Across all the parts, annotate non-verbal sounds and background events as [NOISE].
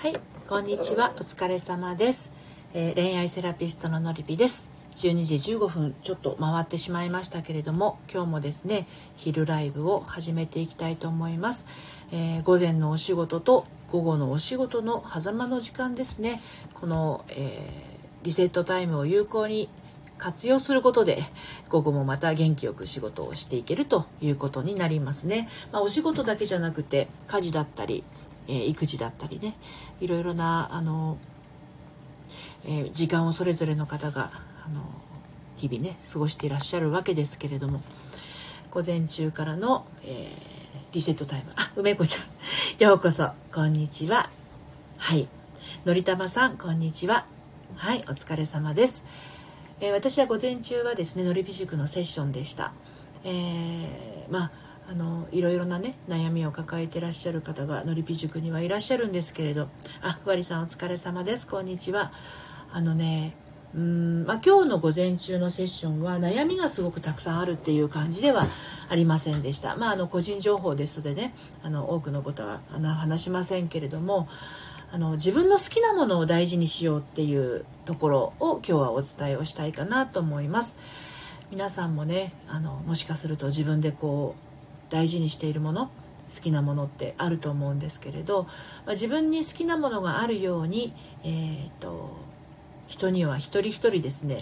はい、こんにちは。お疲れ様です。えー恋愛セラピストののりぴです。12時15分ちょっと回ってしまいましたけれども、今日もですね、昼ライブを始めていきたいと思います。えー午前のお仕事と午後のお仕事の狭間の時間ですね。この、えーリセットタイムを有効に活用することで午後もまた元気よく仕事をしていけるということになりますね。まあ、お仕事だけじゃなくて家事だったり、え育児だったりねいろいろなあの、え時間をそれぞれの方があの日々ね過ごしていらっしゃるわけですけれども午前中からの、えリセットタイム。あ梅子ちゃん。[LAUGHS] ようこそ。こんにちは。はい。のりたまさんこんにちは。はいお疲れ様です、え私は午前中はですねのりび塾のセッションでした。えーまああのいろいろなね悩みを抱えてらっしゃる方がのりぴ塾にはいらっしゃるんですけれど。あふわりさんお疲れ様です。こんにちは。あのねうん、まあ、今日の午前中のセッションは悩みがすごくたくさんあるっていう感じではありませんでした。まああの個人情報ですのでねあの多くのことはあの話しませんけれどもあの自分の好きなものを大事にしようっていうところを今日はお伝えをしたいかなと思います。皆さんもねあのもしかすると自分でこう大事にしているもの好きなものってあると思うんですけれど、まあ、自分に好きなものがあるように、えー、と人には一人一人ですね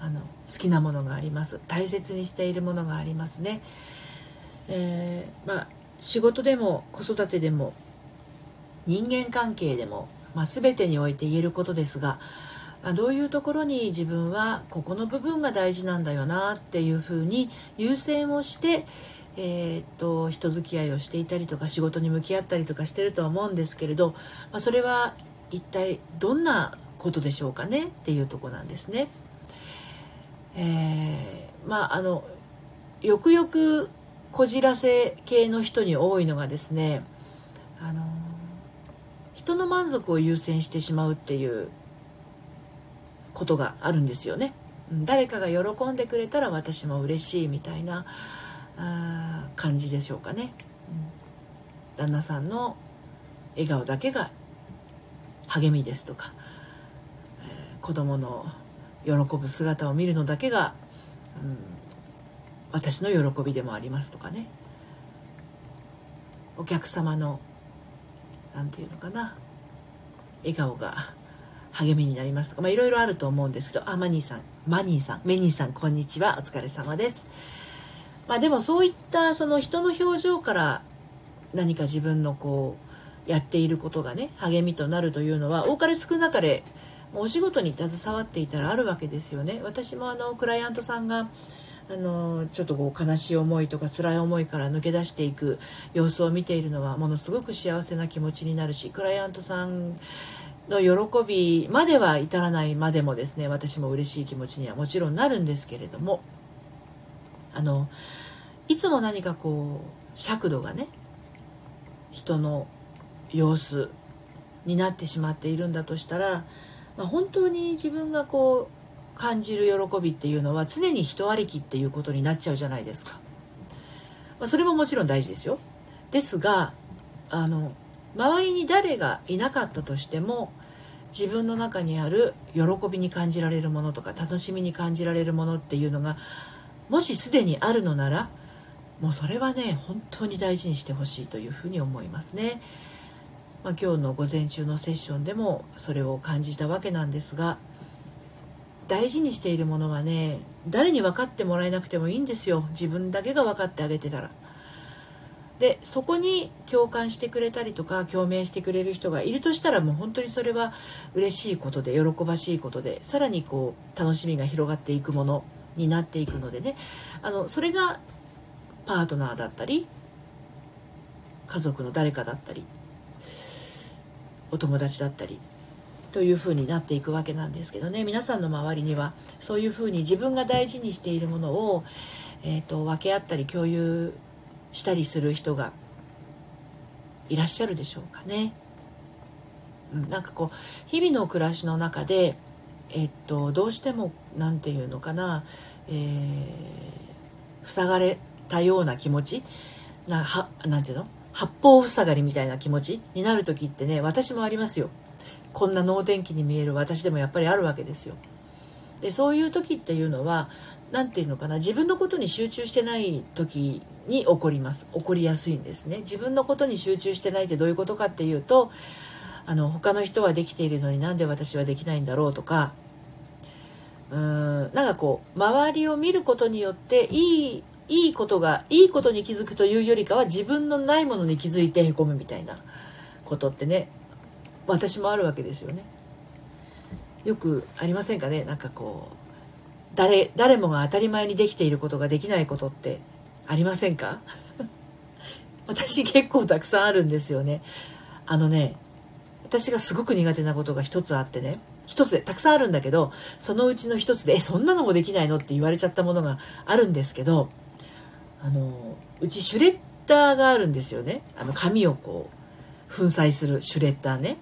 あの好きなものがあります。大切にしているものがありますね、えーまあ、仕事でも子育てでも人間関係でも、まあ、全てにおいて言えることですがまあどういうところに自分はここの部分が大事なんだよなっていうふうに優先をして、えーっと人付き合いをしていたりとか仕事に向き合ったりとかしてるとは思うんですけれど、まあ、それは一体どんなことでしょうかねっていうとこなんですね。えーまああのよくよくこじらせ系の人に多いのがですねあの人の満足を優先してしまうっていうことがあるんですよね。誰かが喜んでくれたら私も嬉しいみたいなあ感じでしょうかね、うん。旦那さんの笑顔だけが励みですとか、えー子供の喜ぶ姿を見るのだけが、うん私の喜びでもありますとかね。お客様のなんていうのかな。笑顔が励みになりますとか、まあ、いろいろあると思うんですけど。あマニーさん。マニーさん。メニーさんこんにちは。お疲れ様です。まあでもそういったその人の表情から何か自分のこうやっていることがね励みとなるというのは多かれ少なかれお仕事に携わっていたらあるわけですよね。私もあのクライアントさんがあのちょっとこう悲しい思いとか辛い思いから抜け出していく様子を見ているのはものすごく幸せな気持ちになるしクライアントさんの喜びまでは至らないまでもですね私も嬉しい気持ちにはもちろんなるんですけれども。あのいつも何かこう尺度がね人の様子になってしまっているんだとしたら、まあ、本当に自分がこう感じる喜びっていうのは常に人ありきっていうことになっちゃうじゃないですか。まあ、それももちろん大事ですよ。ですがあの周りに誰がいなかったとしても自分の中にある喜びに感じられるものとか楽しみに感じられるものっていうのがもしすでにあるのならもうそれはね本当に大事にしてほしいというふうに思いますね。まあ、今日の午前中のセッションでもそれを感じたわけなんですが大事にしているものはね誰に分かってもらえなくてもいいんですよ自分だけが分かってあげてたら。でそこに共感してくれたりとか共鳴してくれる人がいるとしたらもう本当にそれは嬉しいことで喜ばしいことでさらにこう楽しみが広がっていくものになっていくのでねあのそれがパートナーだったり家族の誰かだったりお友達だったりというふうになっていくわけなんですけどね皆さんの周りにはそういうふうに自分が大事にしているものを、えー、と分け合ったり共有したりする人がいらっしゃるでしょうかね。うん、なんかこう日々の暮らしの中で、えっと、どうしても何て言うのかな、えー塞がれたような気持ちなはなんていうの？八方塞がりみたいな気持ちになる時ってね私もありますよ。こんな能天気に見える私でもやっぱりあるわけですよ。でそういう時っていうのは何て言うのかな自分のことに集中してない時に起こります。起こりやすいんですね。自分のことに集中してないってどういうことかっていうとあの他の人はできているのになんで私はできないんだろうとかうーんなんかこう周りを見ることによっていいいいことがいいことに気づくというよりかは自分のないものに気づいてへこむみたいなことってね私もあるわけですよね。よくありませんかね？なんかこう誰誰もが当たり前にできていることができないことってありませんか？[LAUGHS] 私結構たくさんあるんですよね。あのね私がすごく苦手なことが一つあってね一つでたくさんあるんだけどそのうちの一つで「えそんなのもできないの?」って言われちゃったものがあるんですけどあのうちシュレッダーがあるんですよねあの紙をこう粉砕するシュレッダーね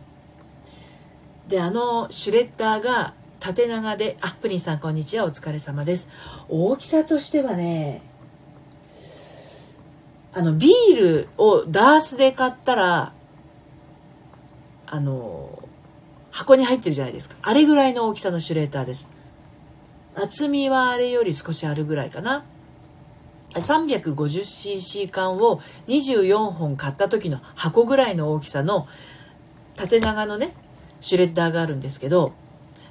であのシュレッダーが縦長であプリンさんこんにちはお疲れ様です大きさとしてはねあのビールをダースで買ったらあの箱に入ってるじゃないですか。あれぐらいの大きさのシュレーターです。厚みはあれより少しあるぐらいかな。350cc 缶を24本買った時の箱ぐらいの大きさの縦長のねシュレッダーがあるんですけど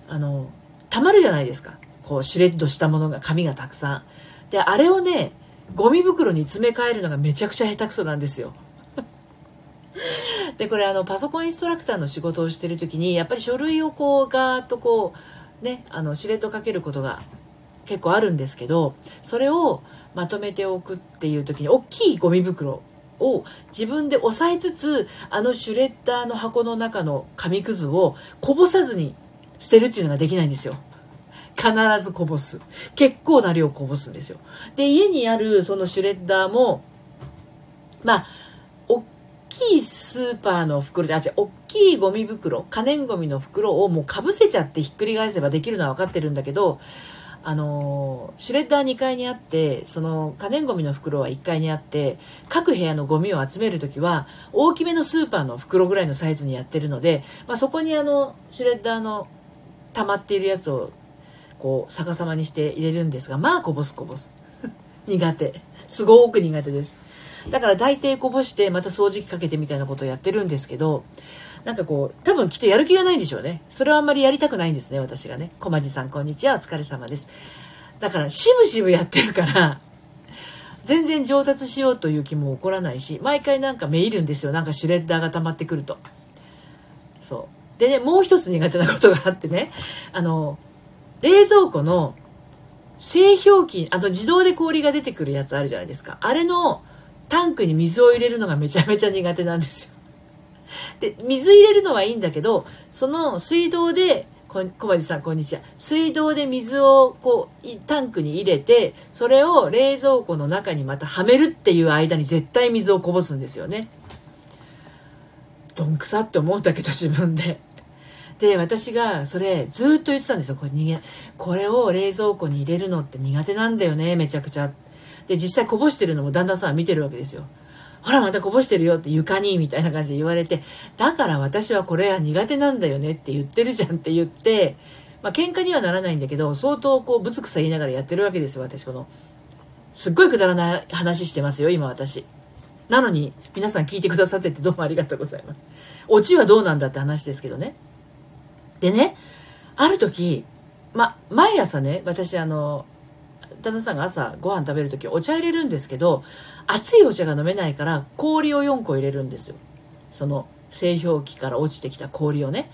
あのたまるじゃないですか。こうシュレッドしたものが紙がたくさん。であれをねゴミ袋に詰め替えるのがめちゃくちゃ下手くそなんですよ。[LAUGHS] でこれあのパソコンインストラクターの仕事をしてる時にやっぱり書類をこうガーッとこうねあのシュレッドかけることが結構あるんですけどそれをまとめておくっていう時に大きいゴミ袋を自分で押さえつつあのシュレッダーの箱の中の紙くずをこぼさずに捨てるっていうのができないんですよ。必ずこぼす。結構な量こぼすんですよ。で、家にあるそのシュレッダーも、まあ、きいスーパーの袋で、あ、違う、大きいゴミ袋、可燃ゴミの袋をもうかぶせちゃってひっくり返せばできるのは分かってるんだけど、あのシュレッダー2階にあってその可燃ごみの袋は1階にあって各部屋のゴミを集める時は大きめのスーパーの袋ぐらいのサイズにやってるので、まあ、そこにあのシュレッダーの溜まっているやつをこう逆さまにして入れるんですがまあこぼすこぼす。[LAUGHS] 苦手。すごく苦手です。だから大抵こぼしてまた掃除機かけてみたいなことをやってるんですけどなんかこう多分きっとやる気がないんでしょうね。それはあんまりやりたくないんですね私がね。小町さんこんにちは。お疲れ様です。だからしぶしぶやってるから全然上達しようという気も起こらないし毎回なんかめいるんですよ。なんかシュレッダーが溜まってくると。そう。でね、もう一つ苦手なことがあってね、あの、冷蔵庫の製氷機、あの自動で氷が出てくるやつあるじゃないですか。あれのタンクに水を入れるのがめちゃめちゃ苦手なんですよ。で、水入れるのはいいんだけど、その水道で、小町さんこんにちは。水道で水をこう、タンクに入れて、それを冷蔵庫の中にまたはめるっていう間に絶対水をこぼすんですよね。どんくさって思うんだけど自分で。で私がそれずっと言ってたんですよこれ逃げこれを冷蔵庫に入れるのって苦手なんだよねめちゃくちゃで実際こぼしてるのも旦那さん見てるわけですよほらまたこぼしてるよって床にみたいな感じで言われてだから私はこれは苦手なんだよねって言ってるじゃんって言ってまあ喧嘩にはならないんだけど相当こうぶつくさ言いながらやってるわけですよ私この。すっごいくだらない話してますよ今私。なのに皆さん聞いてくださっててどうもありがとうございますオチはどうなんだって話ですけどね。でねある時、ま、毎朝ね私あの旦那さんが朝ご飯食べる時お茶入れるんですけど熱いお茶が飲めないから氷を4個入れるんですよ。その製氷機から落ちてきた氷をね。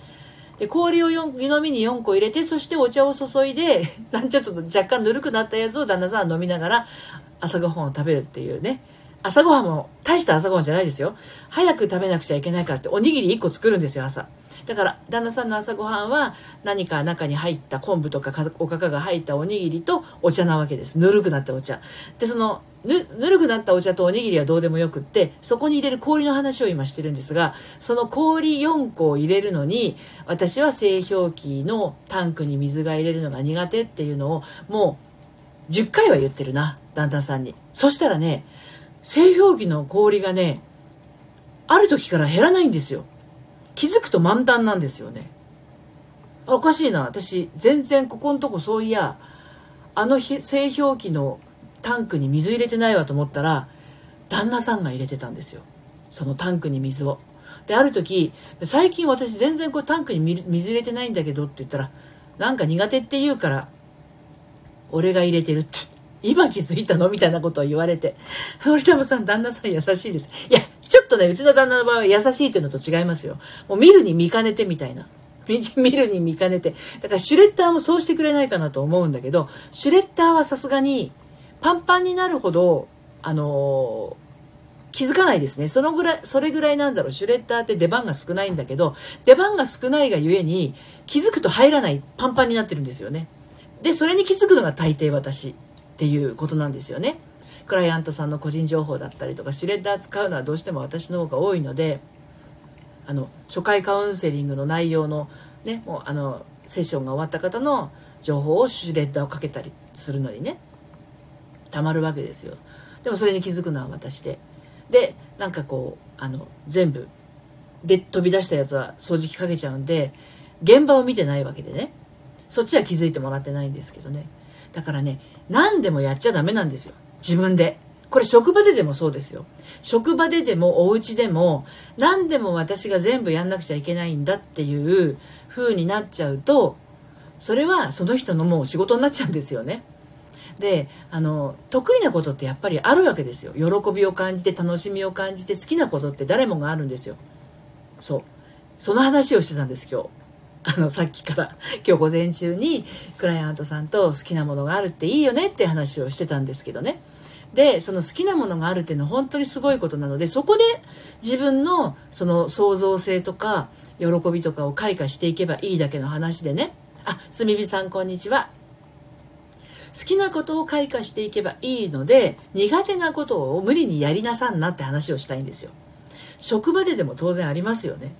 で氷を湯飲みに4個入れてそしてお茶を注いで [LAUGHS] なんちょっと若干ぬるくなったやつを旦那さんは飲みながら朝ごはんを食べるっていうね。朝ごはんも大した朝ごはんじゃないですよ。早く食べなくちゃいけないからっておにぎり1個作るんですよ朝。だから旦那さんの朝ごはんは何か中に入った昆布とかおかかが入ったおにぎりとお茶なわけです。ぬるくなったお茶。でそのぬぬるくなったお茶とおにぎりはどうでもよくってそこに入れる氷の話を今してるんですがその氷4個を入れるのに私は製氷機のタンクに水が入れるのが苦手っていうのをもう10回は言ってるな旦那さんに。そしたらね製氷機の氷がねある時から減らないんですよ。気づくと満タンなんですよね。おかしいな。私全然ここのとこそういやあの製氷機のタンクに水入れてないわと思ったら旦那さんが入れてたんですよ。そのタンクに水を。である時最近私全然こうタンクに水入れてないんだけどって言ったらなんか苦手って言うから俺が入れてるって。今気づいたの？みたいなことを言われて。森田さん旦那さん優しいです。いやちょっとねうちの旦那の場合は優しいというのと違いますよもう見るに見かねてみたいな [LAUGHS] 見るに見かねてだからシュレッダーもそうしてくれないかなと思うんだけどシュレッダーはさすがにパンパンになるほどあの気づかないですね。そのぐらい、それぐらいなんだろう。シュレッダーって出番が少ないんだけど、出番が少ないがゆえに、気づくと入らない、パンパンになってるんですよね。で、それに気づくのが大抵私っていうことなんですよね。クライアントさんの個人情報だったりとか、シュレッダー使うのはどうしても私の方が多いので、あの、初回カウンセリングの内容の、ね、もうあの、セッションが終わった方の情報をシュレッダーをかけたりするのにね、たまるわけですよ。でもそれに気づくのは私で。でなんかこうあの全部で飛び出したやつは掃除機かけちゃうんで現場を見てないわけでねそっちは気づいてもらってないんですけどねだからね何でもやっちゃダメなんですよ自分で。これ職場ででもそうですよ。職場ででもお家でも何でも私が全部やんなくちゃいけないんだっていう風になっちゃうとそれはその人のもう仕事になっちゃうんですよね。であの得意なことってやっぱりあるわけですよ。喜びを感じて楽しみを感じて好きなことって誰もがあるんですよ。そう。その話をしてたんです今日。[LAUGHS] あのさっきから。今日午前中にクライアントさんと好きなものがあるっていいよねって話をしてたんですけどね。でその好きなものがあるっていうのは本当にすごいことなのでそこで自分のその創造性とか喜びとかを開花していけばいいだけの話でね。あすみびさんこんにちは。好きなことを開花していけばいいので苦手なことを無理にやりなさんなって話をしたいんですよ。職場ででも当然ありますよね。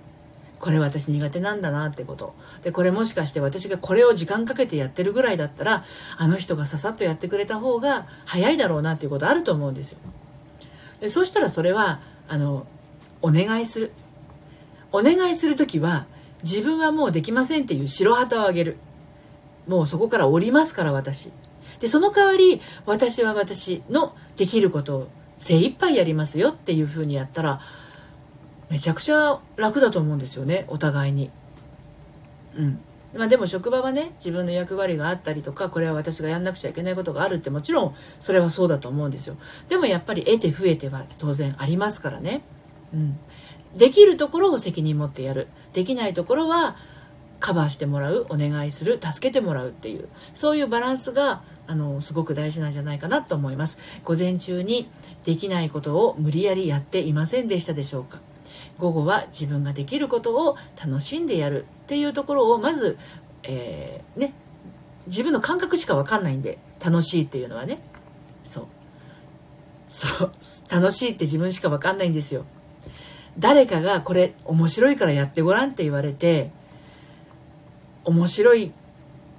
これ私苦手なんだなってこと。でこれもしかして私がこれを時間かけてやってるぐらいだったらあの人がささっとやってくれた方が早いだろうなっていうことあると思うんですよ。でそうしたらそれはあのお願いする。お願いする時は自分はもうできませんっていう白旗をあげる。もうそこから降りますから私。でその代わり私は私のできることを精一杯やりますよっていうふうにやったらめちゃくちゃ楽だと思うんですよねお互いに。うん。まあ、でも職場はね自分の役割があったりとかこれは私がやんなくちゃいけないことがあるってもちろんそれはそうだと思うんですよ。でもやっぱり得て増えては当然ありますからね、うん、できるところを責任持ってやる。できないところはカバーしてもらうお願いする助けてもらうっていうそういうバランスがあのすごく大事なんじゃないかなと思います。午前中にできないことを無理やりやっていませんでしたでしょうか？午後は自分ができることを楽しんでやるっていうところをまず、えー、ね自分の感覚しか分かんないんで楽しいっていうのはね。そう。そう。楽しいって自分しか分かんないんですよ。誰かがこれ面白いからやってごらんって言われて面白い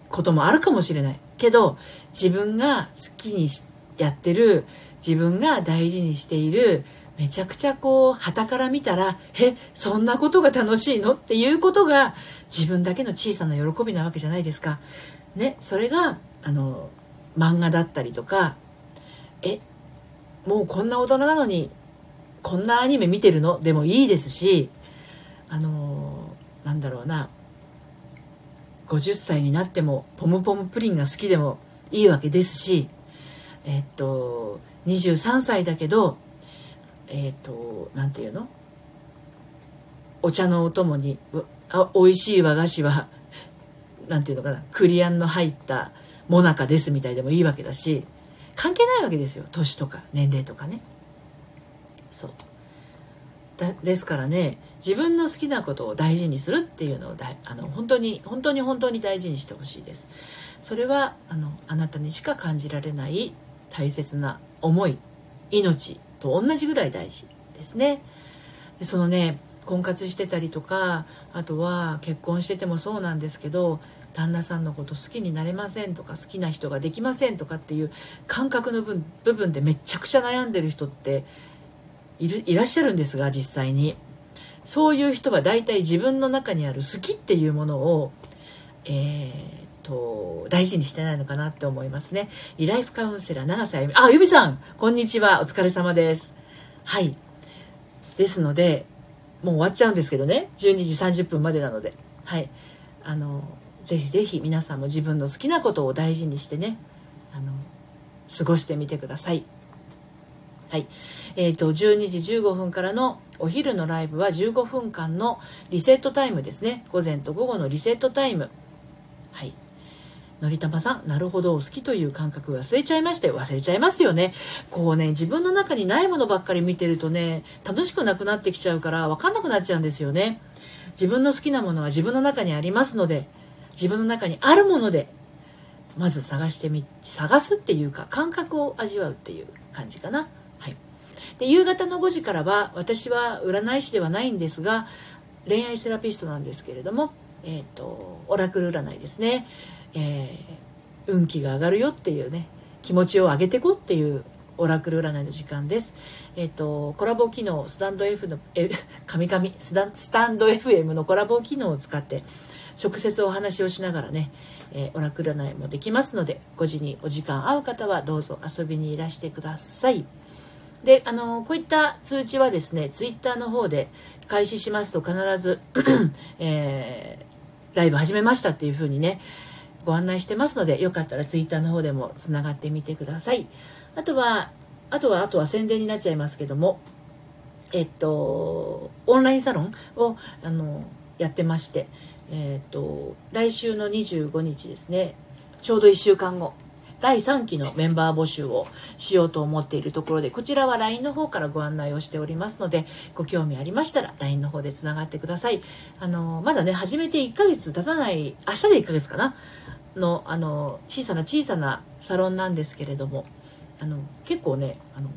こともあるかもしれない。けど自分が好きにやってる自分が大事にしているめちゃくちゃこう旗から見たらえそんなことが楽しいの？っていうことが自分だけの小さな喜びなわけじゃないですか。ね、それがあの漫画だったりとかえもうこんな大人なのにこんなアニメ見てるの？でもいいですしあのなんだろうな50歳になってもポムポムプリンが好きでもいいわけですしえっと23歳だけどえっと何て言うの？お茶のお供にあ美味しい和菓子は何て言うのかな？クリアンの入ったもなかですみたいでもいいわけだし関係ないわけですよ。年とか年齢とかね。そう。だですからね自分の好きなことを大事にするっていうのをだあの本当に本当に本当に大事にしてほしいです。それはあのあなたにしか感じられない大切な思い命と同じぐらい大事ですね。でそのね婚活してたりとかあとは結婚しててもそうなんですけど旦那さんのこと好きになれませんとか好きな人ができませんとかっていう感覚の部分でめちゃくちゃ悩んでる人っているいらっしゃるんですが実際に。そういう人は大体自分の中にある好きっていうものを、えー、と大事にしてないのかなって思いますね。リライフカウンセラー長瀬あゆみ。あゆみさん。こんにちは。お疲れ様です。はい。ですのでもう終わっちゃうんですけどね。12時30分までなので。はい。あのぜひぜひ皆さんも自分の好きなことを大事にしてね。あの過ごしてみてください。はい。えーと、12時15分からのお昼のライブは15分間のリセットタイムですね。午前と午後のリセットタイム。はい。のりたまさん、なるほど、好きという感覚忘れちゃいましたよ。忘れちゃいますよね。こうね、自分の中にないものばっかり見てるとね、楽しくなくなってきちゃうから、わかんなくなっちゃうんですよね。自分の好きなものは自分の中にありますので、自分の中にあるもので、まず探してみ、探すっていうか、感覚を味わうっていう感じかな。はい。で、夕方の5時からは、私は占い師ではないんですが、恋愛セラピストなんですけれども、えっ、ー、と、オラクル占いですね。えー、運気が上がるよっていうね気持ちを上げてこうっていうオラクル占いの時間です。えっ、ー、と、コラボ機能、スタンド F の、え、神々スタ、スタンド FM のコラボ機能を使って、直接お話をしながらね、えー、オラクル占いもできますので、5時にお時間合う方はどうぞ遊びにいらしてください。で、あの、こういった通知はですね、ツイッターの方で開始しますと必ず、[CLEARS THROAT] えー、ライブ始めましたっていうふうにね、ご案内してますので、よかったら Twitter の方でもつながってみてください。あとは、あとは、あとは宣伝になっちゃいますけども、えっと、オンラインサロンを、あの、やってまして、えっと、来週の25日ですね、ちょうど1週間後、第3期のメンバー募集をしようと思っているところで、こちらは LINE の方からご案内をしておりますので、ご興味ありましたら LINE の方でつながってください。あの、まだね、始めて1ヶ月経たない、明日で1ヶ月かなのあの小さな小さなサロンなんですけれどもあの結構ねあの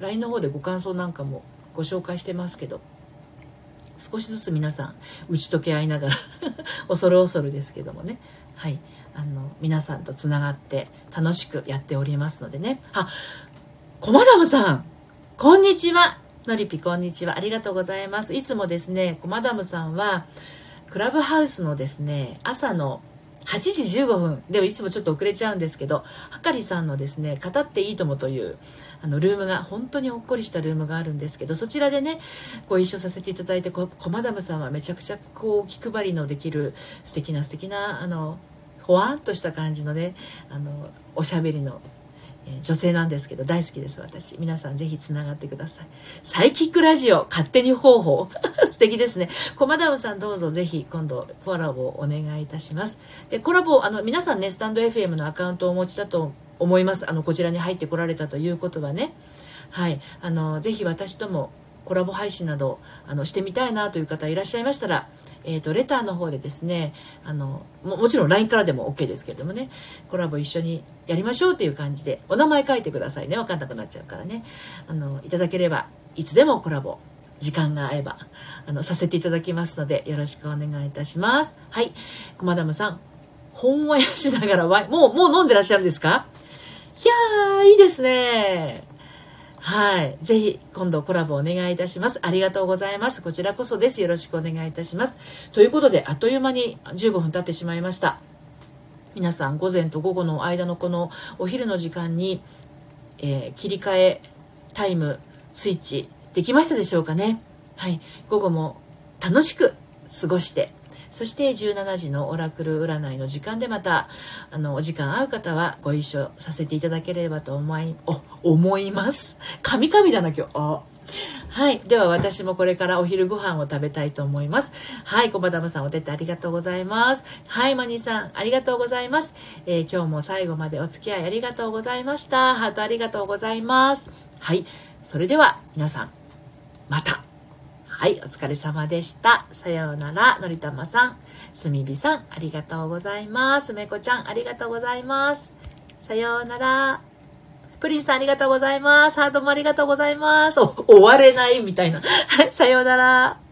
LINE の方でご感想なんかもご紹介してますけど少しずつ皆さん打ち解け合いながら [LAUGHS] 恐る恐るですけどもねはいあの皆さんとつながって楽しくやっておりますのでね。あコマダムさんこんにちは。のりぴこんにちは。ありがとうございます。いつもですねコマダムさんはクラブハウスのですね朝の8時15分。でもいつもちょっと遅れちゃうんですけどはかりさんのですね語っていいともというあのルームが本当にほっこりしたルームがあるんですけどそちらでねご一緒させていただいてコマダムさんはめちゃくちゃこう気配りのできる素敵な素敵なあのほわっとした感じのねあのおしゃべりのえ女性なんですけど大好きです私。皆さんぜひつながってください。サイキックラジオ勝手に方法。[LAUGHS] 素敵ですね。コマダムさんどうぞぜひ今度コラボお願いいたします。でコラボあの皆さんねスタンド FM のアカウントをお持ちだと思います。あのこちらに入ってこられたということはね。はい。あのぜひ私ともコラボ配信などあのしてみたいなという方いらっしゃいましたらえーと、レターの方でですねあのももちろん LINE からでも OK ですけどもねコラボ一緒にやりましょうっていう感じでお名前書いてくださいね。分かんなくなっちゃうからね。あのいただければいつでもコラボ時間が合えばあのさせていただきますのでよろしくお願いいたします。はい。コマダムさんほんわやしながらワインもうもう飲んでらっしゃるんですか？いやーいいですね。はい。ぜひ、今度コラボお願いいたします。ありがとうございます。こちらこそです。よろしくお願いいたします。ということで、あっという間に15分経ってしまいました。皆さん、午前と午後の間のこのお昼の時間に、えー、切り替えタイム、スイッチ、できましたでしょうかね。はい。午後も楽しく過ごして、そして17時のオラクル占いの時間でまたあのお時間合う方はご一緒させていただければと思い思います神々だな今日あはい。では私もこれからお昼ご飯を食べたいと思います。はい。コバダムさんお手手ありがとうございます。はい。マニーさんありがとうございます。えー、今日も最後までお付き合いありがとうございました。ハートありがとうございます。はい。それでは皆さん、また。はい、お疲れ様でした。さようなら、のりたまさん。すみびさん、ありがとうございます。めこちゃん、ありがとうございます。さようなら。プリンさん、ありがとうございます。ハートもありがとうございます。お、終われないみたいな。はい、さようなら。